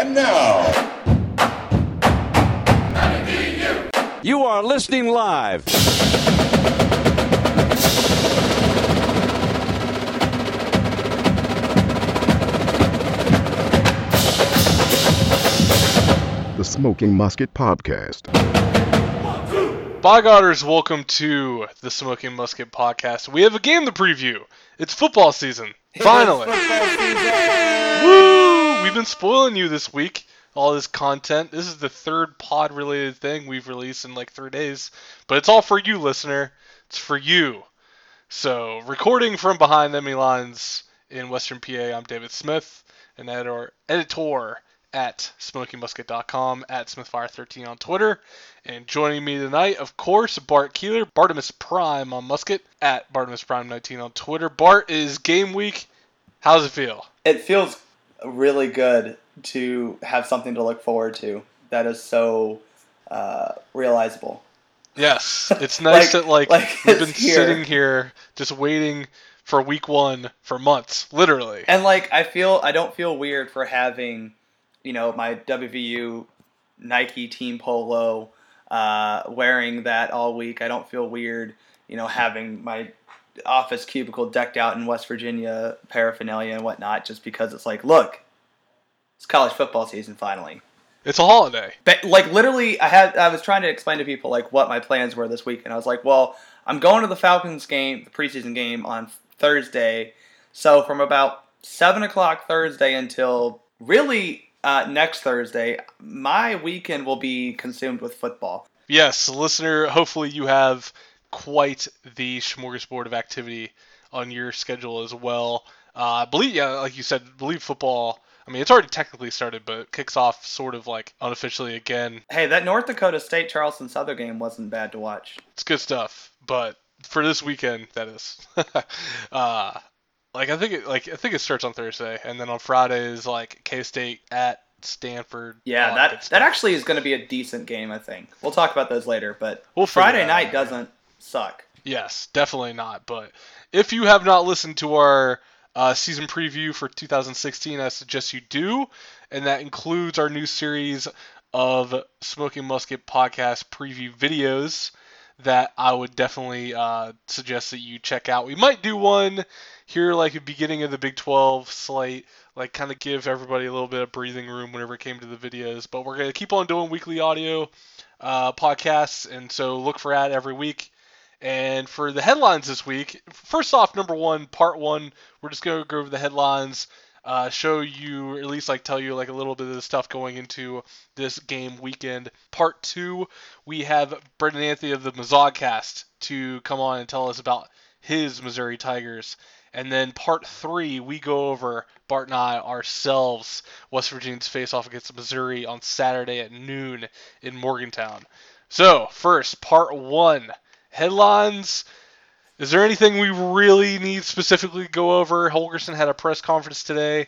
And now, You are listening live. the Smoking Musket Podcast. Bogotters, welcome to the Smoking Musket podcast. We have a game to preview. It's football season. Finally. Woo! We've been spoiling you this week. All this content. This is the third pod related thing we've released in like three days. But it's all for you, listener. It's for you. So, recording from behind enemy lines in Western PA, I'm David Smith, an editor, editor at smokingmusket.com, at smithfire13 on Twitter. And joining me tonight, of course, Bart Keeler, Bartimus Prime on Musket, at Bartimus Prime 19 on Twitter. Bart is game week. How's it feel? it feels really good to have something to look forward to that is so uh, realizable. Yes, it's nice Like- that like, like we've been here. sitting here just waiting for week one for months, literally. And like I feel I don't feel weird for having, you know, my WVU Nike team polo, uh, wearing that all week. I don't feel weird, you know, having my office cubicle decked out in West Virginia paraphernalia and whatnot, just because it's like, look, it's college football season finally. It's a holiday. But like literally, I had I was trying to explain to people like what my plans were this week, and I was like, well, I'm going to the Falcons game, the preseason game on Thursday. So from about seven o'clock Thursday until really uh, next Thursday, my weekend will be consumed with football. Yes, listener, hopefully you have quite the smorgasbord of activity on your schedule as well. Uh, I believe, yeah, like you said, believe football. I mean, it's already technically started, but it kicks off sort of like unofficially again. Hey, that North Dakota State Charleston Southern game wasn't bad to watch. It's good stuff, but for this weekend, that is. uh, like I think it, like I think it starts on Thursday, and then on Friday is like K State at Stanford. Yeah, that that actually is going to be a decent game, I think. We'll talk about those later, but We'll Friday night doesn't suck. Yes, definitely not. But if you have not listened to our uh, season preview for 2016, I suggest you do, and that includes our new series of Smoking Musket podcast preview videos that I would definitely uh, suggest that you check out. We might do one here, like at the beginning of the Big 12 slate, like kind of give everybody a little bit of breathing room whenever it came to the videos. But we're gonna keep on doing weekly audio uh, podcasts, and so look for that every week. And for the headlines this week, first off, number one, part one, we're just going to go over the headlines, uh, show you, at least like tell you like a little bit of the stuff going into this game weekend. Part two, we have Brendan Anthony of the Mizzodcast to come on and tell us about his Missouri Tigers. And then part three, we go over Bart and I ourselves, West Virginia's face off against Missouri on Saturday at noon in Morgantown. So, first, part one headlines. Is there anything we really need specifically to go over? Holgorsen had a press conference today.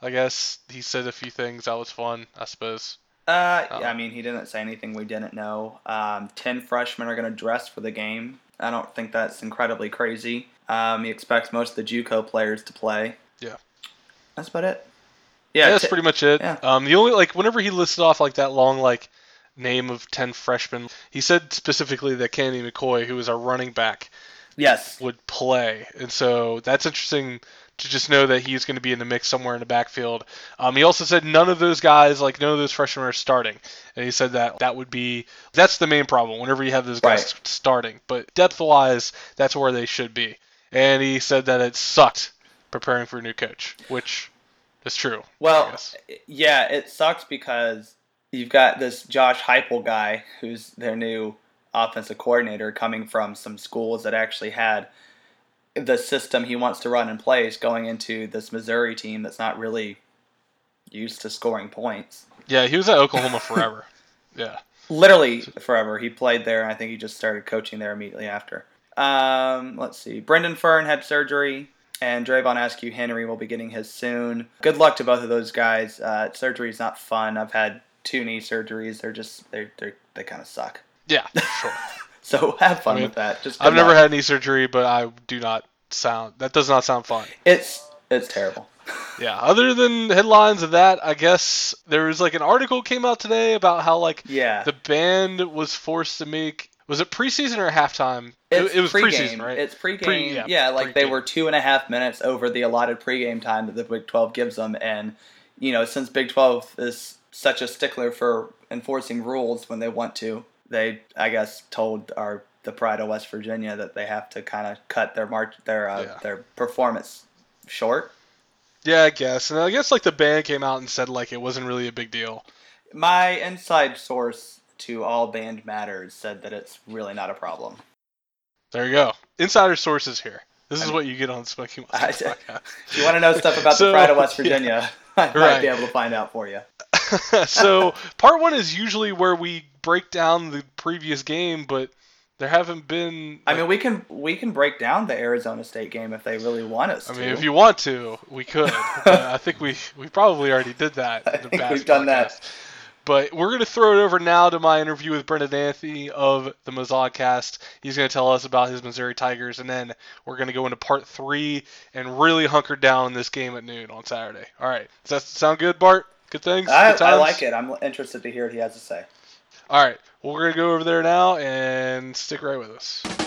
I guess he said a few things. That was fun, I suppose. Uh, yeah, I mean, he didn't say anything we didn't know. Um, Ten freshmen are going to dress for the game. I don't think that's incredibly crazy. Um, he expects most of the JUCO players to play. Yeah. That's about it. Yeah, Yeah, that's t- pretty much it. yeah. Um, the only like whenever he listed off like that long like name of ten freshmen, he said specifically that Kennedy McCoy, who is our running back, yes. would play, and so that's interesting to just know that he's going to be in the mix somewhere in the backfield. Um, he also said none of those guys, like none of those freshmen, are starting, and he said that that would be that's the main problem whenever you have those guys Right. starting. But depth-wise, that's where they should be. And he said that it sucked preparing for a new coach, which is true. Well, yeah, it sucks because you've got this Josh Heupel guy who's their new offensive coordinator coming from some schools that actually had the system he wants to run in place going into this Missouri team that's not really used to scoring points. Yeah, he was at Oklahoma forever. Yeah. Literally forever. He played there, and I think he just started coaching there immediately after. Um, let's see. Brendan Fern had surgery, and Dravon Askew Henry will be getting his soon. Good luck to both of those guys. Uh, surgery is not fun. I've had two knee surgeries. They're just they they they kind of suck. Yeah, sure. So have fun I mean, with that. Just I've never luck. had knee surgery, but I do not sound that does not sound fun. It's it's terrible. Yeah. Other than headlines of that, I guess there was like an article came out today about how like Yeah. the band was forced to make was it preseason or halftime? It's it, it was pregame. preseason, right? It's pregame. Pre- yeah, yeah, like they were two and a half minutes over the allotted pregame time that the Big 12 gives them. And, you know, since Big 12 is such a stickler for enforcing rules when they want to, they, I guess, told our the Pride of West Virginia that they have to kind of cut their march, their uh, Yeah. their performance short. Yeah, I guess. And I guess like the band came out and said like it wasn't really a big deal. My inside source to all band matters said that it's really not a problem. There you go. Insider sources here. This is I'm- what you get on Smoking I- If you want to know stuff about So, the Pride of West yeah. Virginia, I might Right. be able to find out for you. so part one is usually where we break down the previous game, but there haven't been. I mean, we can we can break down the Arizona State game if they really want us I to. mean, if you want to, we could. but I think we we probably already did that. I think we've done that. But we're going to throw it over now to my interview with Brendan Anthony of the Mizzodcast. He's going to tell us about his Missouri Tigers, and then we're going to go into part three and really hunker down in this game at noon on Saturday. All right. Does that sound good, Bart? Good things? I, Good I like it. I'm interested to hear what he has to say. All right. Well, we're going to go over there now and stick right with us.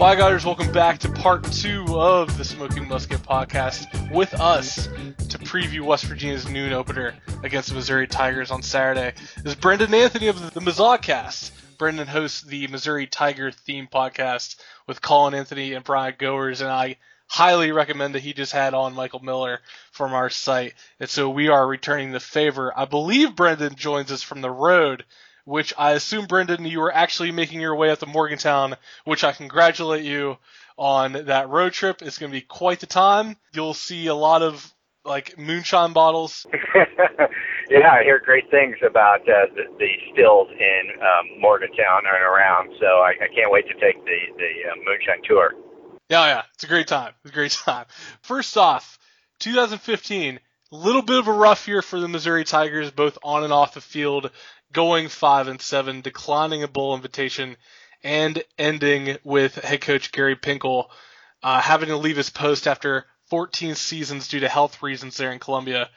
Bye, guys. Welcome back to part two of the Smoking Musket podcast. With us to preview West Virginia's noon opener against the Missouri Tigers on Saturday is Brendan Anthony of the Mizzodcast. Brendan hosts the Missouri Tiger theme podcast with Colin Anthony and Brian Goers, and I highly recommend that he just had on Michael Miller from our site. And so we are returning the favor. I believe Brendan joins us from the road which I assume, Brendan, you were actually making your way up to Morgantown, which I congratulate you on that road trip. It's going to be quite the time. You'll see a lot of like moonshine bottles. yeah, I hear great things about uh, the, the stills in um, Morgantown and around. So I, I can't wait to take the the uh, moonshine tour. Yeah, yeah, it's a great time. It's a great time. First off, 2015, a little bit of a rough year for the Missouri Tigers, both on and off the field, going five and seven, declining a bowl invitation, and ending with head coach Gary Pinkel uh, having to leave his post after 14 seasons due to health reasons there in Columbia.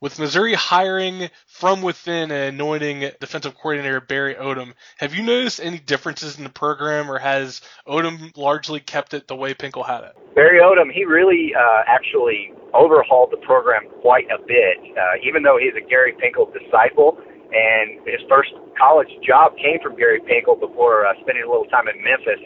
With Missouri hiring from within and anointing defensive coordinator Barry Odom, have you noticed any differences in the program, or has Odom largely kept it the way Pinkel had it? Barry Odom, he really uh, actually overhauled the program quite a bit. Uh, even though he's a Gary Pinkel disciple, and his first college job came from Gary Pinkel before uh, spending a little time in Memphis,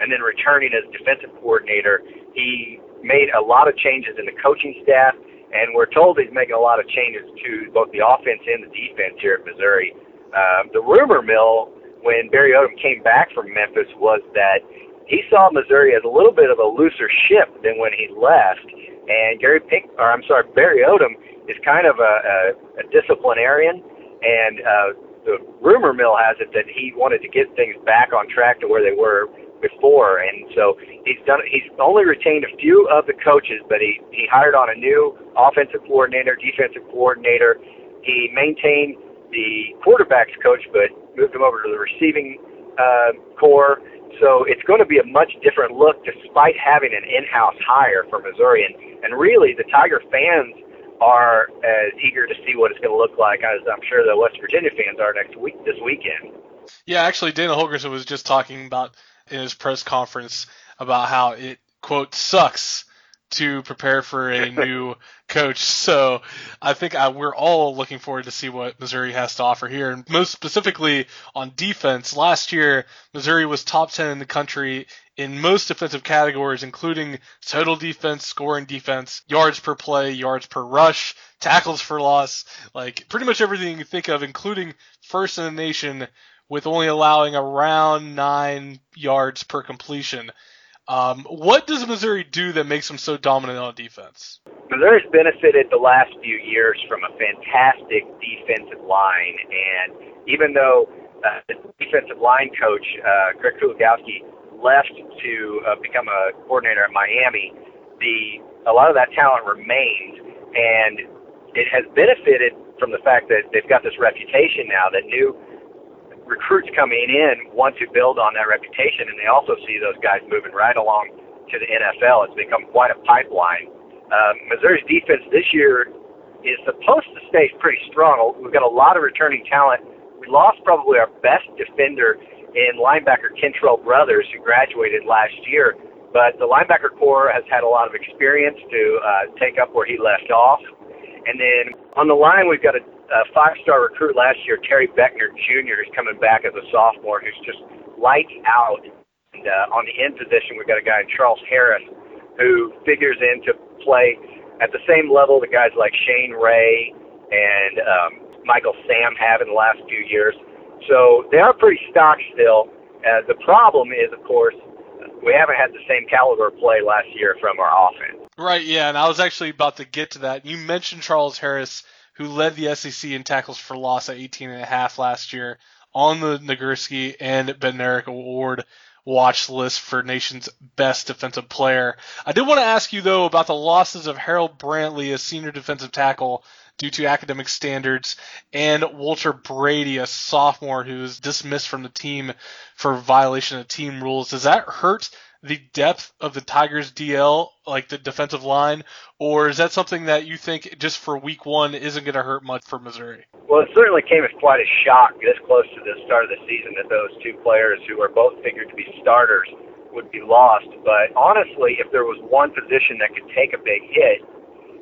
and then returning as defensive coordinator. He made a lot of changes in the coaching staff, and we're told he's making a lot of changes to both the offense and the defense here at Missouri. Um, the rumor mill when Barry Odom came back from Memphis was that he saw Missouri as a little bit of a looser ship than when he left. And Gary Pink, or I'm sorry, Barry Odom is kind of a, a, a disciplinarian, and uh, the rumor mill has it that he wanted to get things back on track to where they were before. And so he's done. He's only retained a few of the coaches, but he he hired on a new offensive coordinator, defensive coordinator. He maintained the quarterbacks coach, but moved him over to the receiving uh, core. So it's going to be a much different look, despite having an in-house hire for Missouri. And, and really, the Tiger fans are as eager to see what it's going to look like as I'm sure the West Virginia fans are next week, this weekend. Yeah, actually, Dana Holgorsen was just talking about in his press conference about how it quote sucks to prepare for a new coach. So I think I, we're all looking forward to see what Missouri has to offer here. And most specifically on defense, last year, Missouri was top 10 in the country in most defensive categories, including total defense, scoring defense, yards per play, yards per rush, tackles for loss, like pretty much everything you can think of, including first in the nation with only allowing around nine yards per completion. Um, what does Missouri do that makes them so dominant on defense? Missouri's benefited the last few years from a fantastic defensive line, and even though uh, the defensive line coach uh, Craig Kuligowski left to uh, become a coordinator at Miami, the a lot of that talent remains, and it has benefited from the fact that they've got this reputation now that new recruits coming in want to build on that reputation, and they also see those guys moving right along to the NFL. It's become quite a pipeline. Um, Missouri's defense this year is supposed to stay pretty strong. We've got a lot of returning talent. We lost probably our best defender in linebacker Kentrell Brothers, who graduated last year. But the linebacker core has had a lot of experience to uh, take up where he left off. And then on the line, we've got a a five-star recruit last year, Terry Beckner Jr., is coming back as a sophomore who's just lights out. And uh, on the end position, we've got a guy, Charles Harris, who figures in to play at the same level the guys like Shane Ray and um, Michael Sam have in the last few years. So they are pretty stock still. Uh, the problem is, of course, we haven't had the same caliber play last year from our offense. Right, yeah, and I was actually about to get to that. You mentioned Charles Harris who led the SEC in tackles for loss at 18 and a half last year on the Nagurski and Bednarik Award watch list for nation's best defensive player. I did want to ask you though about the losses of Harold Brantley, a senior defensive tackle, due to academic standards, and Walter Brady, a sophomore who was dismissed from the team for violation of team rules. Does that hurt the depth of the Tigers DL, like the defensive line, or is that something that you think just for week one isn't going to hurt much for Missouri? Well, it certainly came as quite a shock this close to the start of the season that those two players who are both figured to be starters would be lost. But honestly, if there was one position that could take a big hit,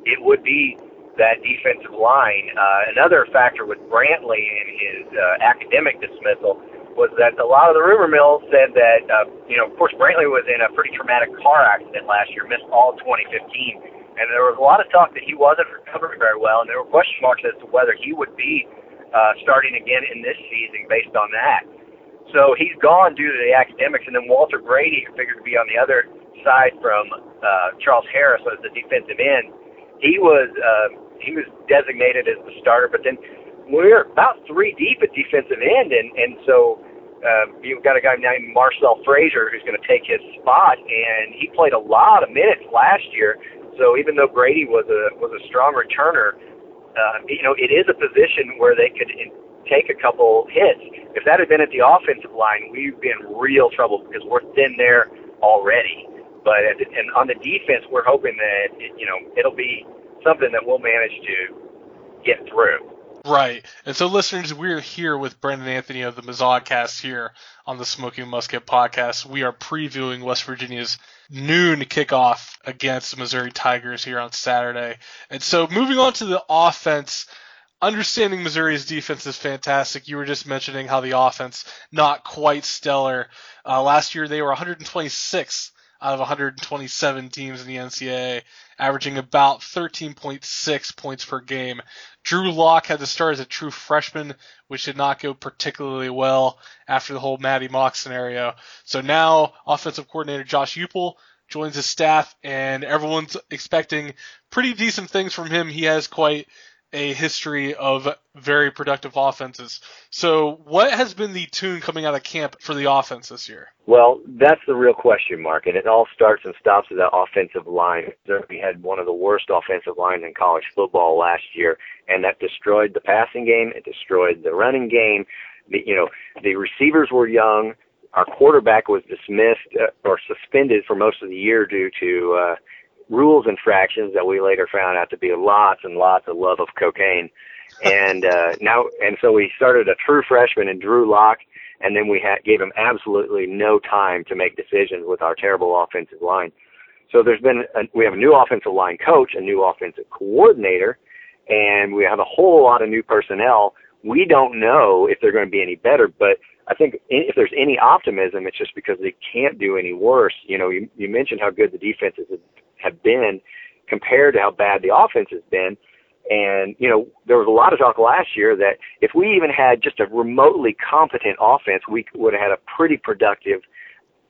it would be that defensive line. Uh, another factor with Brantley and his uh, academic dismissal was that a lot of the rumor mill said that, uh, you know, of course, Brantley was in a pretty traumatic car accident last year, missed all 2015, and there was a lot of talk that he wasn't recovering very well, and there were question marks as to whether he would be uh, starting again in this season based on that. So he's gone due to the academics, and then Walter Brady, who figured to be on the other side from uh, Charles Harris as the defensive end, he was uh, he was designated as the starter, but then we're about three deep at defensive end, and and so uh, you've got a guy named Marcel Frazier who's going to take his spot, and he played a lot of minutes last year. So even though Brady was a was a strong returner, uh, you know it is a position where they could in, take a couple hits. If that had been at the offensive line, we'd be in real trouble because we're thin there already. But at the, and on the defense, we're hoping that it, you know it'll be something that we'll manage to get through. Right. And so, listeners, we're here with Brendan Anthony of the Mizzodcast here on the Smoking Musket podcast. We are previewing West Virginia's noon kickoff against the Missouri Tigers here on Saturday. And so, moving on to the offense, understanding Missouri's defense is fantastic. You were just mentioning how the offense not quite stellar. Uh, last year, they were 126th out of 127 teams in the NCAA, averaging about 13.6 points per game. Drew Lock had to start as a true freshman, which did not go particularly well after the whole Maty Mauk scenario. So now offensive coordinator Josh Heupel joins his staff, and everyone's expecting pretty decent things from him. He has quite a history of very productive offenses. So, what has been the tune coming out of camp for the offense this year? Well, that's the real question mark, and it all starts and stops with that offensive line. We had one of the worst offensive lines in college football last year, and that destroyed the passing game. It destroyed the running game. The, you know, the receivers were young. Our quarterback was dismissed uh, or suspended for most of the year due to uh, rules and infractions that we later found out to be lots and lots of love of cocaine. and uh, now, and so we started a true freshman in Drew Lock, and then we had, gave him absolutely no time to make decisions with our terrible offensive line. So there's been a, we have a new offensive line coach, a new offensive coordinator, and we have a whole lot of new personnel. We don't know if they're going to be any better, but I think if there's any optimism, it's just because they can't do any worse. You know, you, you mentioned how good the defenses have been compared to how bad the offense has been. And, you know, there was a lot of talk last year that if we even had just a remotely competent offense, we would have had a pretty productive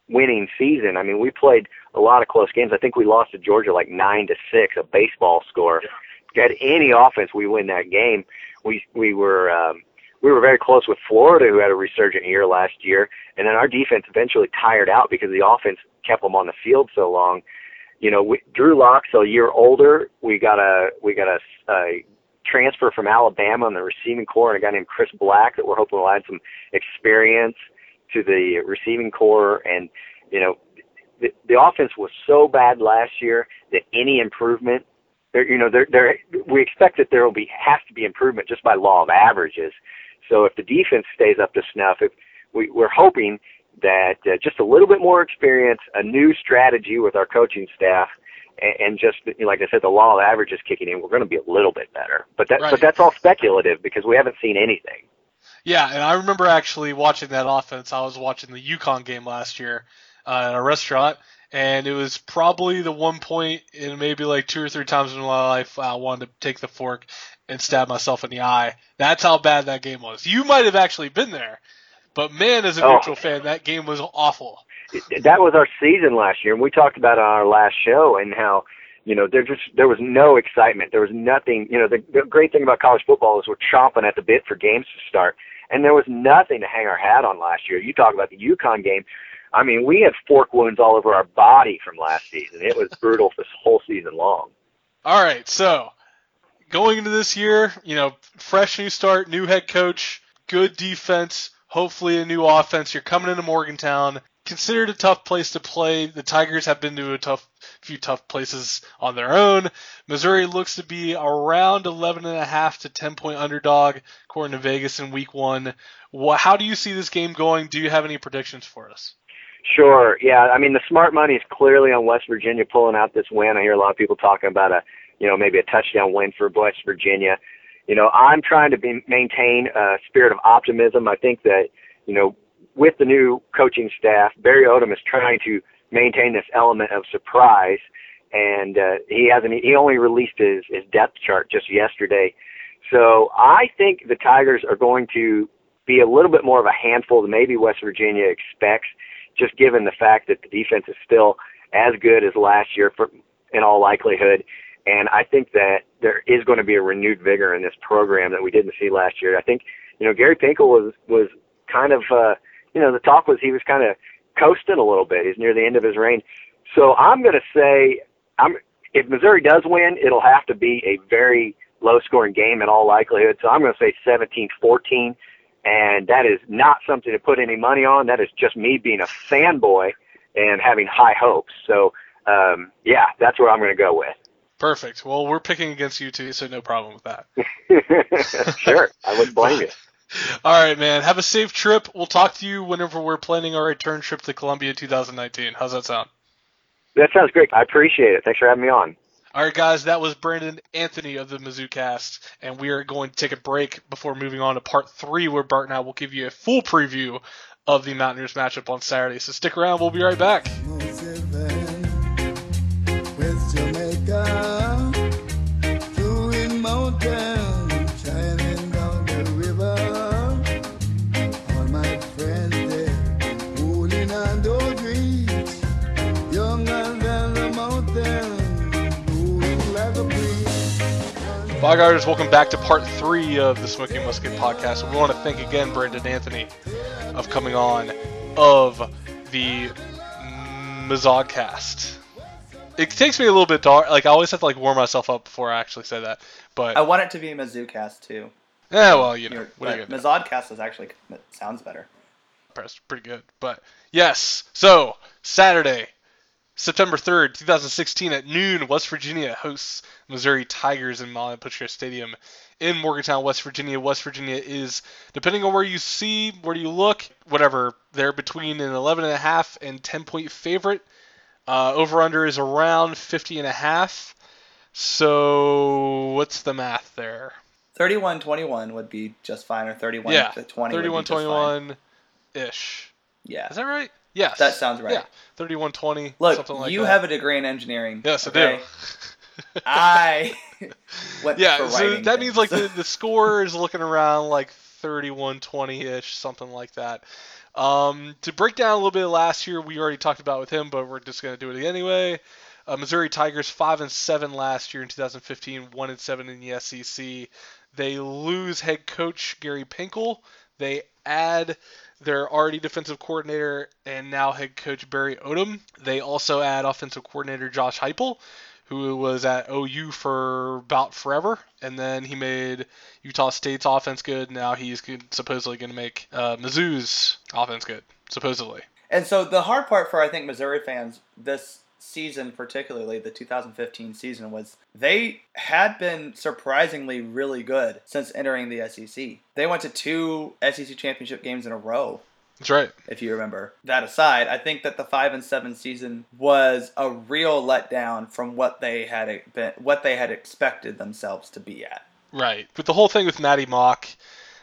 winning season. I mean, we played a lot of close games. I think we lost to Georgia like nine to six, a baseball score. If we had any offense, we win that game. We we were um, we were very close with Florida, who had a resurgent year last year, and then our defense eventually tired out because the offense kept them on the field so long you know, we, Drew Lock's a year older. We got a we got a, a transfer from Alabama in the receiving core, and a guy named Chris Black that we're hoping will add some experience to the receiving core. And you know, the, the offense was so bad last year that any improvement, there, you know, there, there, we expect that there will be has to be improvement just by law of averages. So if the defense stays up to snuff, if we, we're hoping that uh, just a little bit more experience, a new strategy with our coaching staff, and, and just like I said, the law of averages kicking in, we're going to be a little bit better. But that, Right. but that's all speculative because we haven't seen anything. Yeah, and I remember actually watching that offense. I was watching the UConn game last year uh, at a restaurant, and it was probably the one point in maybe like two or three times in my life I wanted to take the fork and stab myself in the eye. That's how bad that game was. You might have actually been there, but man, as a Oh. neutral fan, that game was awful. that was our season last year, and we talked about it on our last show and how you know there just there was no excitement. There was nothing. You know, the, the great thing about college football is we're chomping at the bit for games to start, and there was nothing to hang our hat on last year. You talk about the UConn game. I mean, we had fork wounds all over our body from last season. It was brutal this whole season long. All right, so going into this year, you know, fresh new start, new head coach, good defense, hopefully a new offense. You're coming into Morgantown, considered a tough place to play. The Tigers have been to a tough few tough places on their own. Missouri looks to be around 11 and a half to 10 point underdog according to Vegas in week 1. How do you see this game going? Do you have any predictions for us? Sure. Yeah. I mean, the smart money is clearly on West Virginia pulling out this win. I hear a lot of people talking about a, you know, maybe a touchdown win for West Virginia. You know, I'm trying to be, maintain a spirit of optimism. I think that, you know, with the new coaching staff, Barry Odom is trying to maintain this element of surprise. And uh, he hasn't. He only released his his depth chart just yesterday. So I think the Tigers are going to be a little bit more of a handful than maybe West Virginia expects just given the fact that the defense is still as good as last year for, in all likelihood. And I think that there is going to be a renewed vigor in this program that we didn't see last year. I think, you know, Gary Pinkel was, was kind of, uh, you know, the talk was he was kind of coasting a little bit. He's near the end of his reign. So I'm going to say, I'm, if Missouri does win, it'll have to be a very low scoring game in all likelihood. So I'm going to say 17-14 and that is not something to put any money on. That is just me being a fanboy and having high hopes. So, um, yeah, that's where I'm going to go with. Perfect. Well, we're picking against you too, so no problem with that. sure, I wouldn't blame you. All right, man. Have a safe trip. We'll talk to you whenever we're planning our return trip to Columbia 2019. How's that sound? That sounds great. I appreciate it. Thanks for having me on. All right, guys. That was Brandon Anthony of the Mizzoucast, and we are going to take a break before moving on to part three, where Bart and I will give you a full preview of the Mountaineers matchup on Saturday. So stick around. We'll be right back. Guys. Welcome back to part three of the Smoking Musket podcast. We want to thank again Brandon Anthony of coming on of the Mizzodcast. It takes me a little bit dark. Like I always have to like warm myself up before I actually say that. But I want it to be a Mizzoucast too. yeah, well, you know, You're- what are you gonna do? Mizzodcast is actually sounds better. That's pretty good. But yes, so Saturday, September 3rd, 2016 at noon, West Virginia hosts Missouri Tigers in Milan Puskar Stadium in Morgantown, West Virginia. West Virginia is, depending on where you see, where you look, whatever, they're between an 11 and a half and 10 point favorite Uh, over under is around 50 and a half. So what's the math there? 31-21 would be just fine, or 31 yeah, 20 31 would be just fine. 21 ish. Yeah, Is that right? Yes. That sounds right. Yeah, 31 20. Look, something like that. you that. have a degree in engineering. Yes, okay? I do. I went yeah, so that means like the, the score is looking around like 31 20 ish, something like that. Um, to break down a little bit of last year, we already talked about with him, but we're just going to do it anyway. Uh, Missouri Tigers 5 and 7 last year in 2015, 1 and 7 in the SEC. They lose head coach Gary Pinkel. They add their already defensive coordinator and now head coach Barry Odom. They also add offensive coordinator Josh Heupel, who was at OU for about forever, and then he made Utah State's offense good. Now he's supposedly going to make uh, Mizzou's offense good, supposedly. And so the hard part for I think Missouri fans this season, particularly the 2015 season, was they had been surprisingly really good since entering the SEC. They went to two SEC championship games in a row. That's right. if you remember. That aside, I think that the five and seven season was a real letdown from what they had been, what they had expected themselves to be at. Right. But the whole thing with Maty Mauk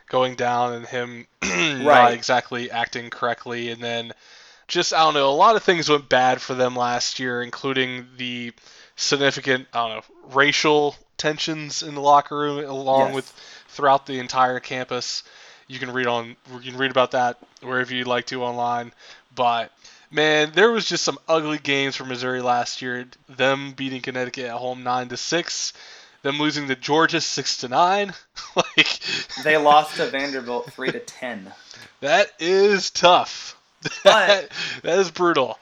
going down and him not exactly acting correctly, and then just, I don't know, a lot of things went bad for them last year, including the significant, I don't know, racial tensions in the locker room, along Yes. with throughout the entire campus. You can read on, you can read about that wherever you'd like to online. But man, there was just some ugly games for Missouri last year. Them beating Connecticut at home nine to six, them losing to Georgia six to nine. like They lost to Vanderbilt three to ten. that is tough. But- that is brutal.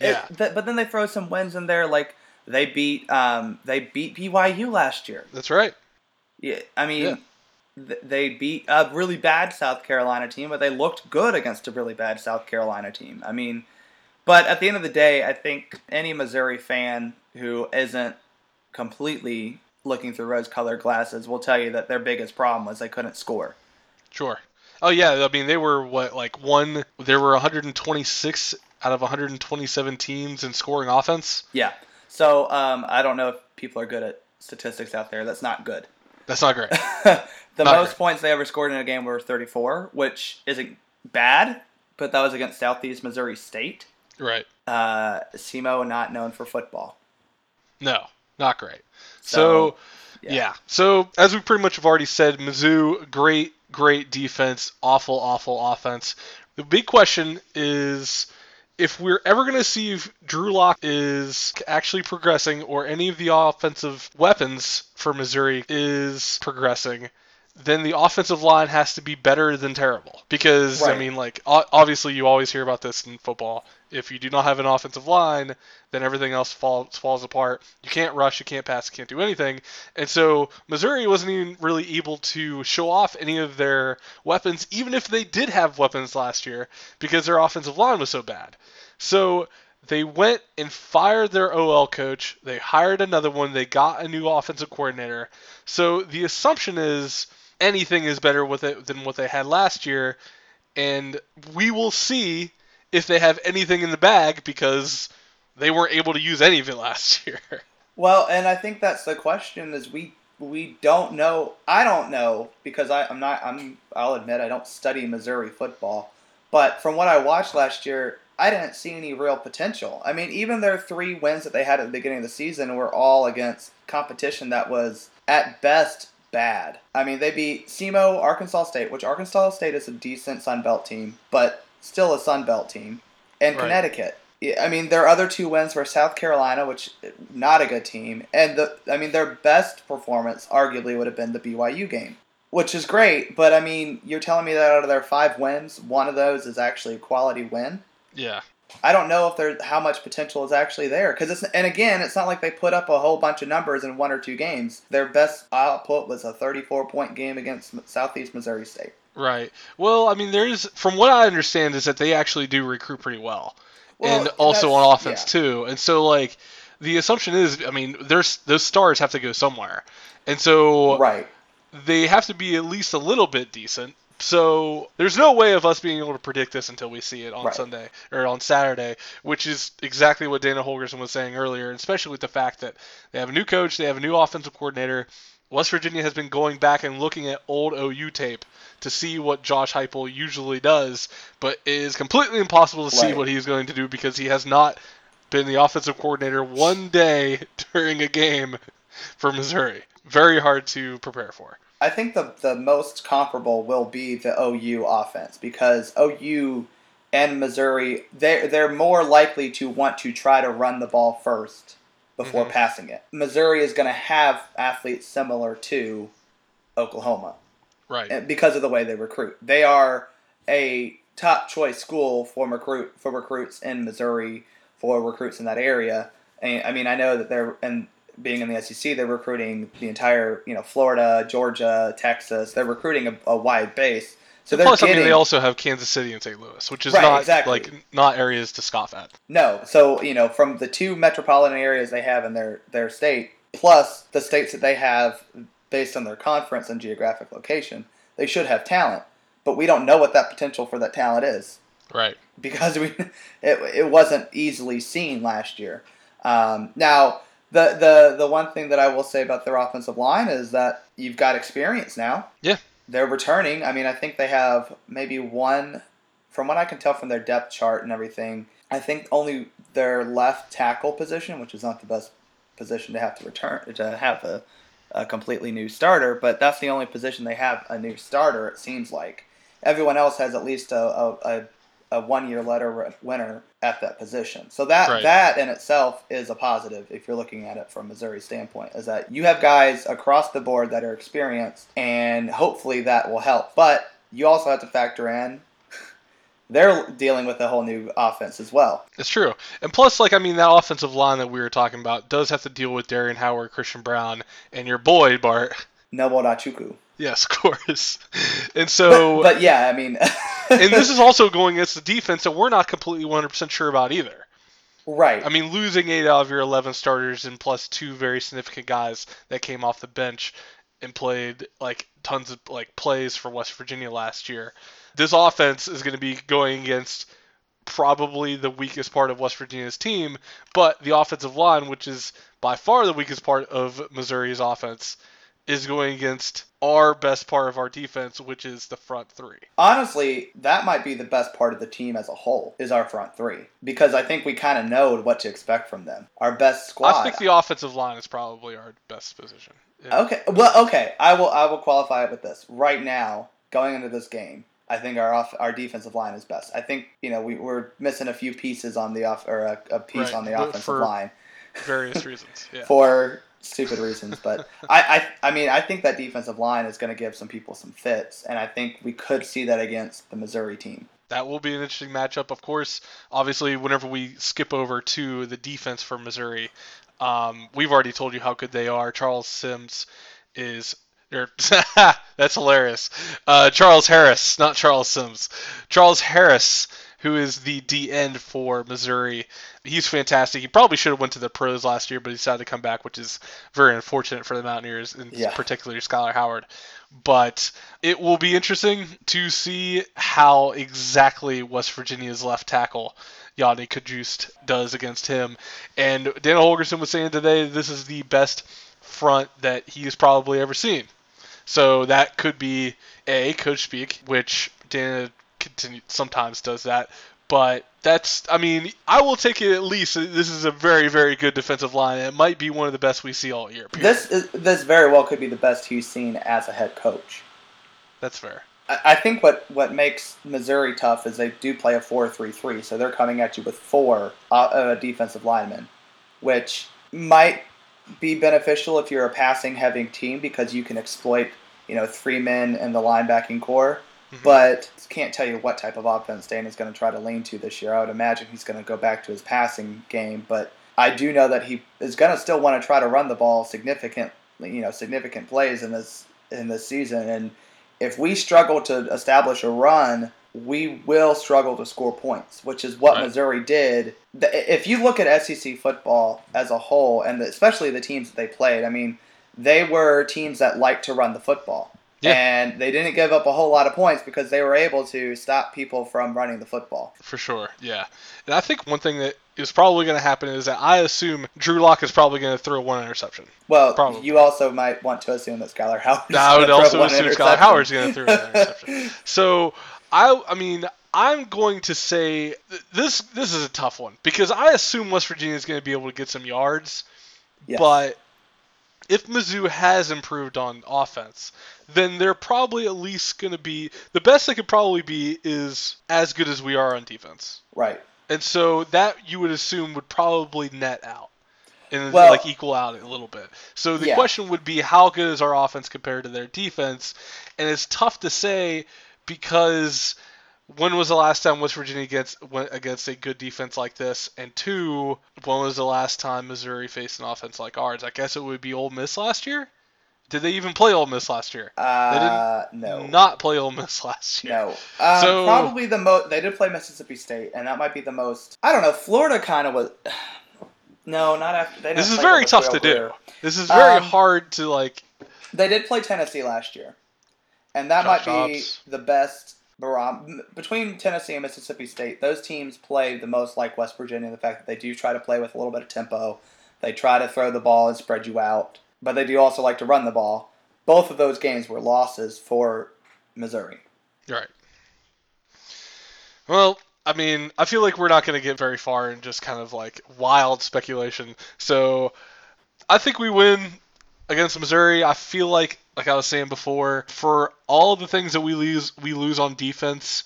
It- Yeah. th- but then they throw some wins in there, like they beat um, they beat BYU last year. That's right. Yeah, I mean, Yeah. Th- they beat a really bad South Carolina team, but they looked good against a really bad South Carolina team. I mean, but at the end of the day, I think any Missouri fan who isn't completely looking through rose-colored glasses will tell you that their biggest problem was they couldn't score. Sure. Oh yeah, I mean they were what like one there were 126 out of 127 teams in scoring offense. Yeah. So um, I don't know if people are good at statistics out there. That's not good. That's not great. the Not most great. points they ever scored in a game were 34, which isn't bad, but that was against Southeast Missouri State. right. Uh, SEMO not known for football. No, not great. So, So, yeah. yeah. So as we pretty much have already said, Mizzou, great, great defense, awful, awful offense. The big question is if we're ever going to see if Drew Lock is actually progressing or any of the offensive weapons for Missouri is progressing, then the offensive line has to be better than terrible. Because, I mean, like, obviously you always hear about this in football. If you do not have an offensive line, then everything else falls falls apart. You can't rush, you can't pass, you can't do anything. And so Missouri wasn't even really able to show off any of their weapons, even if they did have weapons last year, because their offensive line was so bad. So they went and fired their OL coach. They hired another one. They got a new offensive coordinator. So the assumption is anything is better with it than what they had last year, and we will see if they have anything in the bag because they weren't able to use any of it last year. Well, and I think that's the question is we we don't know. I don't know because I, I'm not. I'm. I'll admit I don't study Missouri football, but from what I watched last year, I didn't see any real potential. I mean, even their three wins that they had at the beginning of the season were all against competition that was at best bad. I mean, they beat SEMO, Arkansas State, which Arkansas State is a decent Sun Belt team, but still a Sun Belt team, and Right. Connecticut. I mean, their other two wins were South Carolina, which not a good team, and the I mean their best performance arguably would have been the BYU game, which is great. But I mean, you're telling me that out of their five wins, one of those is actually a quality win. yeah. I don't know if there's how much potential is actually there because it's and again it's not like they put up a whole bunch of numbers in one or two games. Their best output was a 34 point game against Southeast Missouri State. Right. Well, I mean, there's from what I understand is that they actually do recruit pretty well, Well, and also on offense yeah. too. And so, like, the assumption is, I mean, there's those stars have to go somewhere, and so Right. they have to be at least a little bit decent So there's no way of us being able to predict this until we see it on Right. Sunday or on Saturday, which is exactly what Dana Holgorsen was saying earlier, especially with the fact that they have a new coach, they have a new offensive coordinator. West Virginia has been going back and looking at old OU tape to see what Josh Heupel usually does, but it is completely impossible to see Right. what he's going to do because he has not been the offensive coordinator one day during a game for Missouri. Very hard to prepare for. I think the the most comparable will be the OU offense because OU and Missouri they they're more likely to want to try to run the ball first before Mhm. passing it. Missouri is going to have athletes similar to Oklahoma Right. because of the way they recruit. They are a top choice school for recruit for recruits in Missouri for recruits in that area. And I mean, I know that they're and being in the SEC, they're recruiting the entire you know Florida, Georgia, Texas. They're recruiting a, a wide base. So they're Plus, I mean, they also have Kansas City and St. Louis, which is Right, not exactly. like not areas to scoff at. No, so you know, from the two metropolitan areas they have in their their state, plus the states that they have based on their conference and geographic location, they should have talent. But we don't know what that potential for that talent is Right. because we it, it wasn't easily seen last year. Um, now, the, the the one thing that I will say about their offensive line is that you've got experience now. Yeah. They're returning. I mean, I think they have maybe one, from what I can tell from their depth chart and everything. I think only their left tackle position, which is not the best position to have to return to have a, a completely new starter, but that's the only position they have a new starter. It seems like everyone else has at least a, a, a, a one year letter winner at that position. So that Right. that in itself is a positive if you're looking at it from Missouri's standpoint, is that you have guys across the board that are experienced, and hopefully that will help. But you also have to factor in they're dealing with a whole new offense as well. It's true. And plus, like, I mean, that offensive line that we were talking about does have to deal with Darrien Howard, Christian Brown, and your boy, Bart. Noble Nwachukwu. Yes, of course. And so, But yeah, I mean, and this is also going against the defense that we're not completely 100% sure about either. right. I mean, losing eight out of your 11 starters and plus two very significant guys that came off the bench and played like tons of like plays for West Virginia last year. This offense is going to be going against probably the weakest part of West Virginia's team, but the offensive line, which is by far the weakest part of Missouri's offense, is going against our best part of our defense, which is the front three. Honestly, that might be the best part of the team as a whole is our front three because I think we kind of know what to expect from them. Our best squad. I think the offensive line is probably our best position. Okay. Well, okay. I will. I will qualify it with this. Right now, going into this game, I think our off, our defensive line is best. I think you know we, we're missing a few pieces on the off or a, a piece Right, on the offensive for- line Various reasons. Yeah. for stupid reasons. But I, I I mean I think that defensive line is going to give some people some fits, and I think we could see that against the Missouri team. that will be an interesting matchup. Of course, obviously, whenever we skip over to the defense for Missouri, um, we've already told you how good they are. Charles Sims is. Or, that's hilarious. Uh, Charles Harris, not Charles Sims. Charles Harris, who is the D end for Missouri. He's fantastic. He probably should have went to the pros last year, but he decided to come back, which is very unfortunate for the Mountaineers, and Yeah. particularly Skylar Howard but it will be interesting to see how exactly West Virginia's left tackle Yodny Cajuste does against him. And Daniel Holgorsen was saying today this is the best front that he's probably ever seen. So that could be a coach speak, which Dana continue, sometimes does that. But that's, I mean, I will take it at least. This is a very, very good defensive line. And it might be one of the best we see all year. period. This is this very well could be the best he's seen as a head coach. That's fair. I I think what, what makes Missouri tough is they do play a 4 3 3, so they're coming at you with four uh, uh, defensive linemen, which might be beneficial if you're a passing heavy team because you can exploit you know three men in the linebacking core. Mm-hmm. But can't tell you what type of offense Dane is going to try to lean to this year. I would imagine he's going to go back to his passing game, but I do know that he is going to still want to try to run the ball significant, you know, significant plays in this in this season. And if we struggle to establish a run, we will struggle to score points, which is what Right. Missouri did. If you look at SEC football as a whole, and especially the teams that they played, I mean, they were teams that liked to run the football. Yeah. And they didn't give up a whole lot of points because they were able to stop people from running the football. For sure, yeah. And I think one thing that is probably going to happen is that I assume Drew Lock is probably going to throw one interception. Well, Probably. you also might want to assume that Skylar Howard. is I would also assume Skylar. Howard's going to throw an interception. So I, I mean, I'm going to say th- this. This is a tough one because I assume West Virginia is going to be able to get some yards, Yes. but if Mizzou has improved on offense, then they're probably at least going to be the best they could probably be is as good as we are on defense. right. And so that you would assume would probably net out and Well- like equal out a little bit. So the Yeah. question would be how good is our offense compared to their defense? And it's tough to say because when was the last time West Virginia against went against a good defense like this? And two, when was the last time Missouri faced an offense like ours? I guess it would be Ole Miss last year. Did they even play Ole Miss last year? Uh, no. Not play Ole Miss last year. No. Um, So- probably the most. They did play Mississippi State, and that might be the most. I don't know. Florida kind of was. No, not after. They didn't This is very tough to do. Greer. This is very Um, hard to like. They did play Tennessee last year, and that Josh might be Dobbs. the best between Tennessee and Mississippi State. Those teams play the most like West Virginia. The fact that they do try to play with a little bit of tempo, they try to throw the ball and spread you out, but they do also like to run the ball. Both of those games were losses for Missouri. Right. Well, I mean, I feel like we're not going to get very far in just kind of like wild speculation. So I think we win against Missouri. I feel like, like I was saying before, for all the things that we lose, we lose on defense.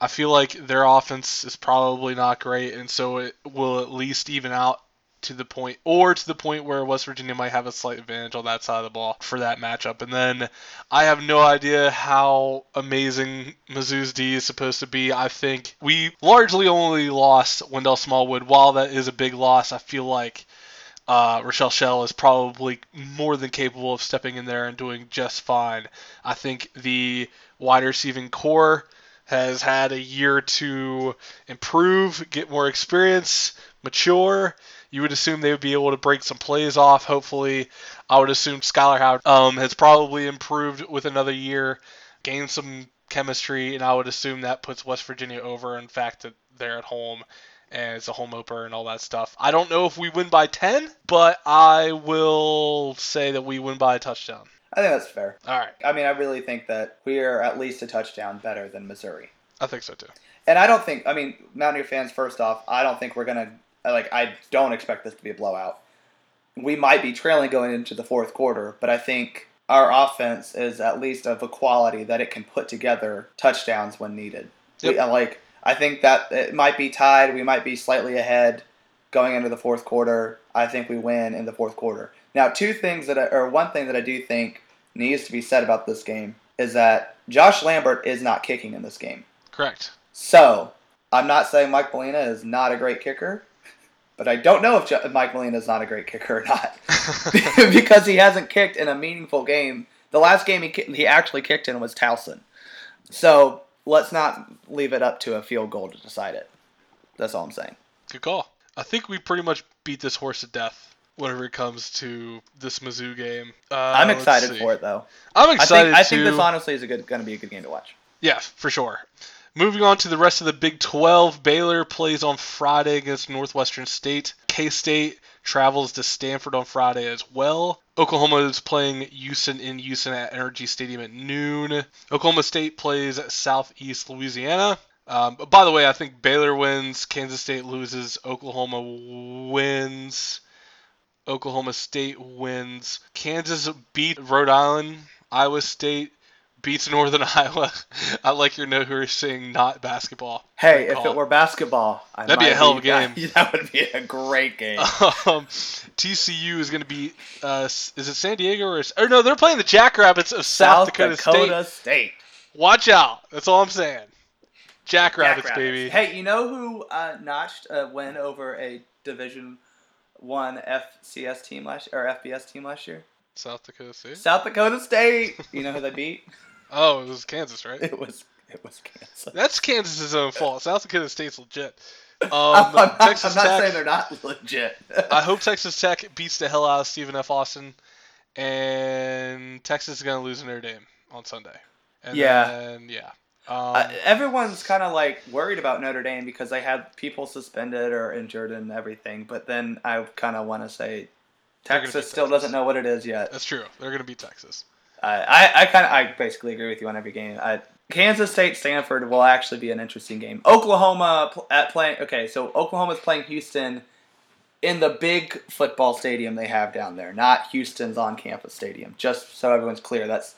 I feel like their offense is probably not great, and so it will at least even out to the point, or to the point where West Virginia might have a slight advantage on that side of the ball for that matchup. And then I have no idea how amazing Mizzou's D is supposed to be. I think we largely only lost Wendell Smallwood. While that is a big loss, I feel like uh, Rushel Shell is probably more than capable of stepping in there and doing just fine. I think the wide receiving corps has had a year to improve, get more experience, mature. You would assume they would be able to break some plays off. Hopefully, I would assume Skyler Howard um, has probably improved with another year, gained some chemistry, and I would assume that puts West Virginia over. In fact, that they're at home and it's a home opener and all that stuff. I don't know if we win by 10, but I will say that we win by a touchdown. I think that's fair. All right, I mean, I really think that we are at least a touchdown better than Missouri. I think so too. And I don't think, I mean, Mountaineer fans, first off, I don't think we're going to, like, I don't expect this to be a blowout. We might be trailing going into the fourth quarter, but I think our offense is at least of a quality that it can put together touchdowns when needed. We, Yep. uh, like, I think that it might be tied. We might be slightly ahead going into the fourth quarter. I think we win in the fourth quarter. Now, two things that, I, or one thing that I do think needs to be said about this game is that Josh Lambert is not kicking in this game. Correct. So, I'm not saying Mike Molina is not a great kicker, but I don't know if Jo- Mike Molina is not a great kicker or not because he hasn't kicked in a meaningful game. The last game he ki- he actually kicked in was Towson. So let's not leave it up to a field goal to decide it. That's all I'm saying. Good call. I think we pretty much beat this horse to death whenever it comes to this Mizzou game. Uh, I'm excited for it though. I'm I excited think I think this honestly is a good going to be a good game to watch. Yeah, for sure. Moving on to the rest of the Big 12, Baylor plays on Friday against Northwestern State. K State travels to Stanford on Friday as well. Oklahoma is playing Houston in Houston at NRG Stadium at noon. Oklahoma State plays Southeast Louisiana. Um, by the way, I think Baylor wins, Kansas State loses, Oklahoma wins, Oklahoma State wins, Kansas beat Rhode Island, Iowa State beats Northern Iowa. I like your note here saying not basketball. Hey, if it were basketball, I That'd be a hell of a game. That would be a great game. um, TCU is going to be, uh, is it San Diego or, is, or no? They're playing the Jackrabbits of South, Dakota, State. State. Watch out! That's all I'm saying. Jackrabbits, Jackrabbits. baby. Hey, you know who uh, notched a win over a Division One FCS team last or FBS team last year? South Dakota State. South Dakota State. You know who they beat? Oh, it was Kansas, right? It was it was Kansas. That's Kansas' own fault. South Dakota State's legit. Um, I'm, not, Texas I'm not Tech. saying they're not legit. I hope Texas Tech beats the hell out of Stephen F. Austin, and Texas is going to lose Notre Dame. on Sunday. And Yeah. Then, yeah. Um, Uh, everyone's kind of like worried about Notre Dame because they had people suspended or injured and everything. But then I kind of want to say Texas still Texas. doesn't know what it is yet. that's true. They're going to beat Texas. I I kind of I basically agree with you on every game. I, Kansas State Stanford will actually be an interesting game. Oklahoma at playing okay, so Oklahoma's playing Houston in the big football stadium they have down there, not Houston's on-campus stadium. Just so everyone's clear, that's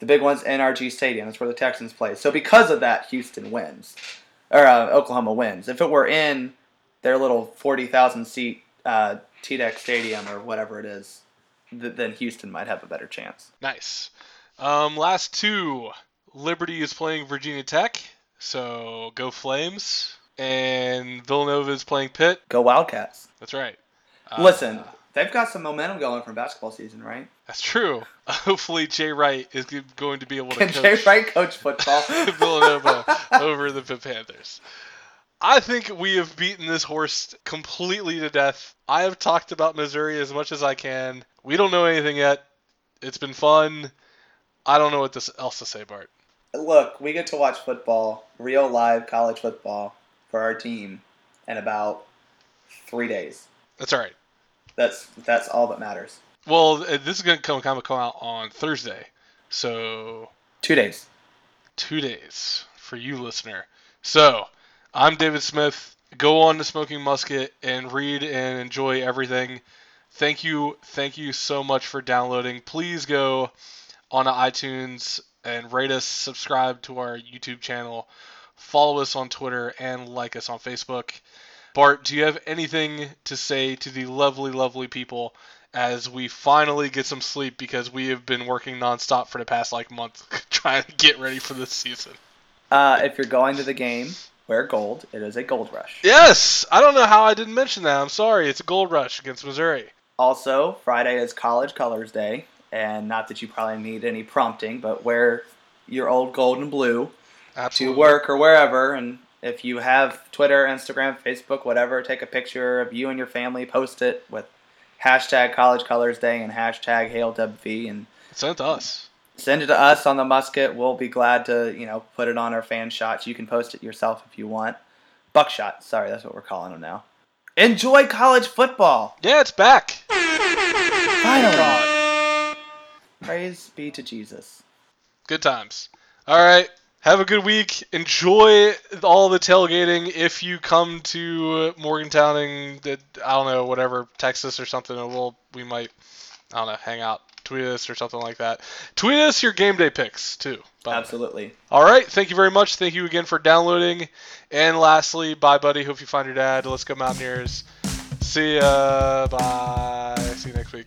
the big one's NRG Stadium. That's where the Texans play. So because of that, Houston wins, or uh, Oklahoma wins. If it were in their little forty thousand seat uh, TDEC Stadium or whatever it is, th- then Houston might have a better chance. Nice. Um, last two. Liberty is playing Virginia Tech, so go Flames. And Villanova is playing Pitt. Go Wildcats. That's right. Uh, Listen, they've got some momentum going from basketball season, right? That's true. Hopefully, Jay Wright is going to be able to Can coach Jay Wright coach football? Villanova over the Pitt Panthers. I think we have beaten this horse completely to death. I have talked about Missouri as much as I can. We don't know anything yet. It's been fun. I don't know what this else to say, Bart. Look, we get to watch football, real live college football, for our team in about three days. That's all right. That's that's all that matters. Well, uh, this is going to come, come come out on Thursday, so Two days. two days for you, listener. So, I'm David Smith. Go on to Smoking Musket and read and enjoy everything. Thank you, thank you so much for downloading. Please go on to iTunes and rate us, subscribe to our YouTube channel, follow us on Twitter, and like us on Facebook. Bart, do you have anything to say to the lovely, lovely people as we finally get some sleep because we have been working nonstop for the past like month trying to get ready for this season? Uh, if you're going to the game, wear gold. It is a gold rush. Yes, I don't know how I didn't mention that. I'm sorry. It's a gold rush against Missouri. Also, Friday is College Colors Day, and not that you probably need any prompting, but wear your old gold and blue Absolutely. to work or wherever. And if you have Twitter, Instagram, Facebook, whatever, take a picture of you and your family, post it with hashtag College Colors Day and hashtag Hail WV, and Send it to us. Send it to us on the musket. We'll be glad to you know put it on our fan shots. You can post it yourself if you want. Buckshot, sorry, that's what we're calling them now. Enjoy college football. Yeah, it's back. Finally. Praise be to Jesus. Good times. All right. Have a good week. Enjoy all the tailgating. If you come to Morgantown and the- I don't know whatever Texas or something, we'll we might I don't know hang out. Tweet us or something like that. Tweet us your game day picks too. by the way. Absolutely. All right. Thank you very much. Thank you again for downloading. And lastly, bye, buddy. Hope you find your dad. Let's go Mountaineers. See ya. Bye. See you next week.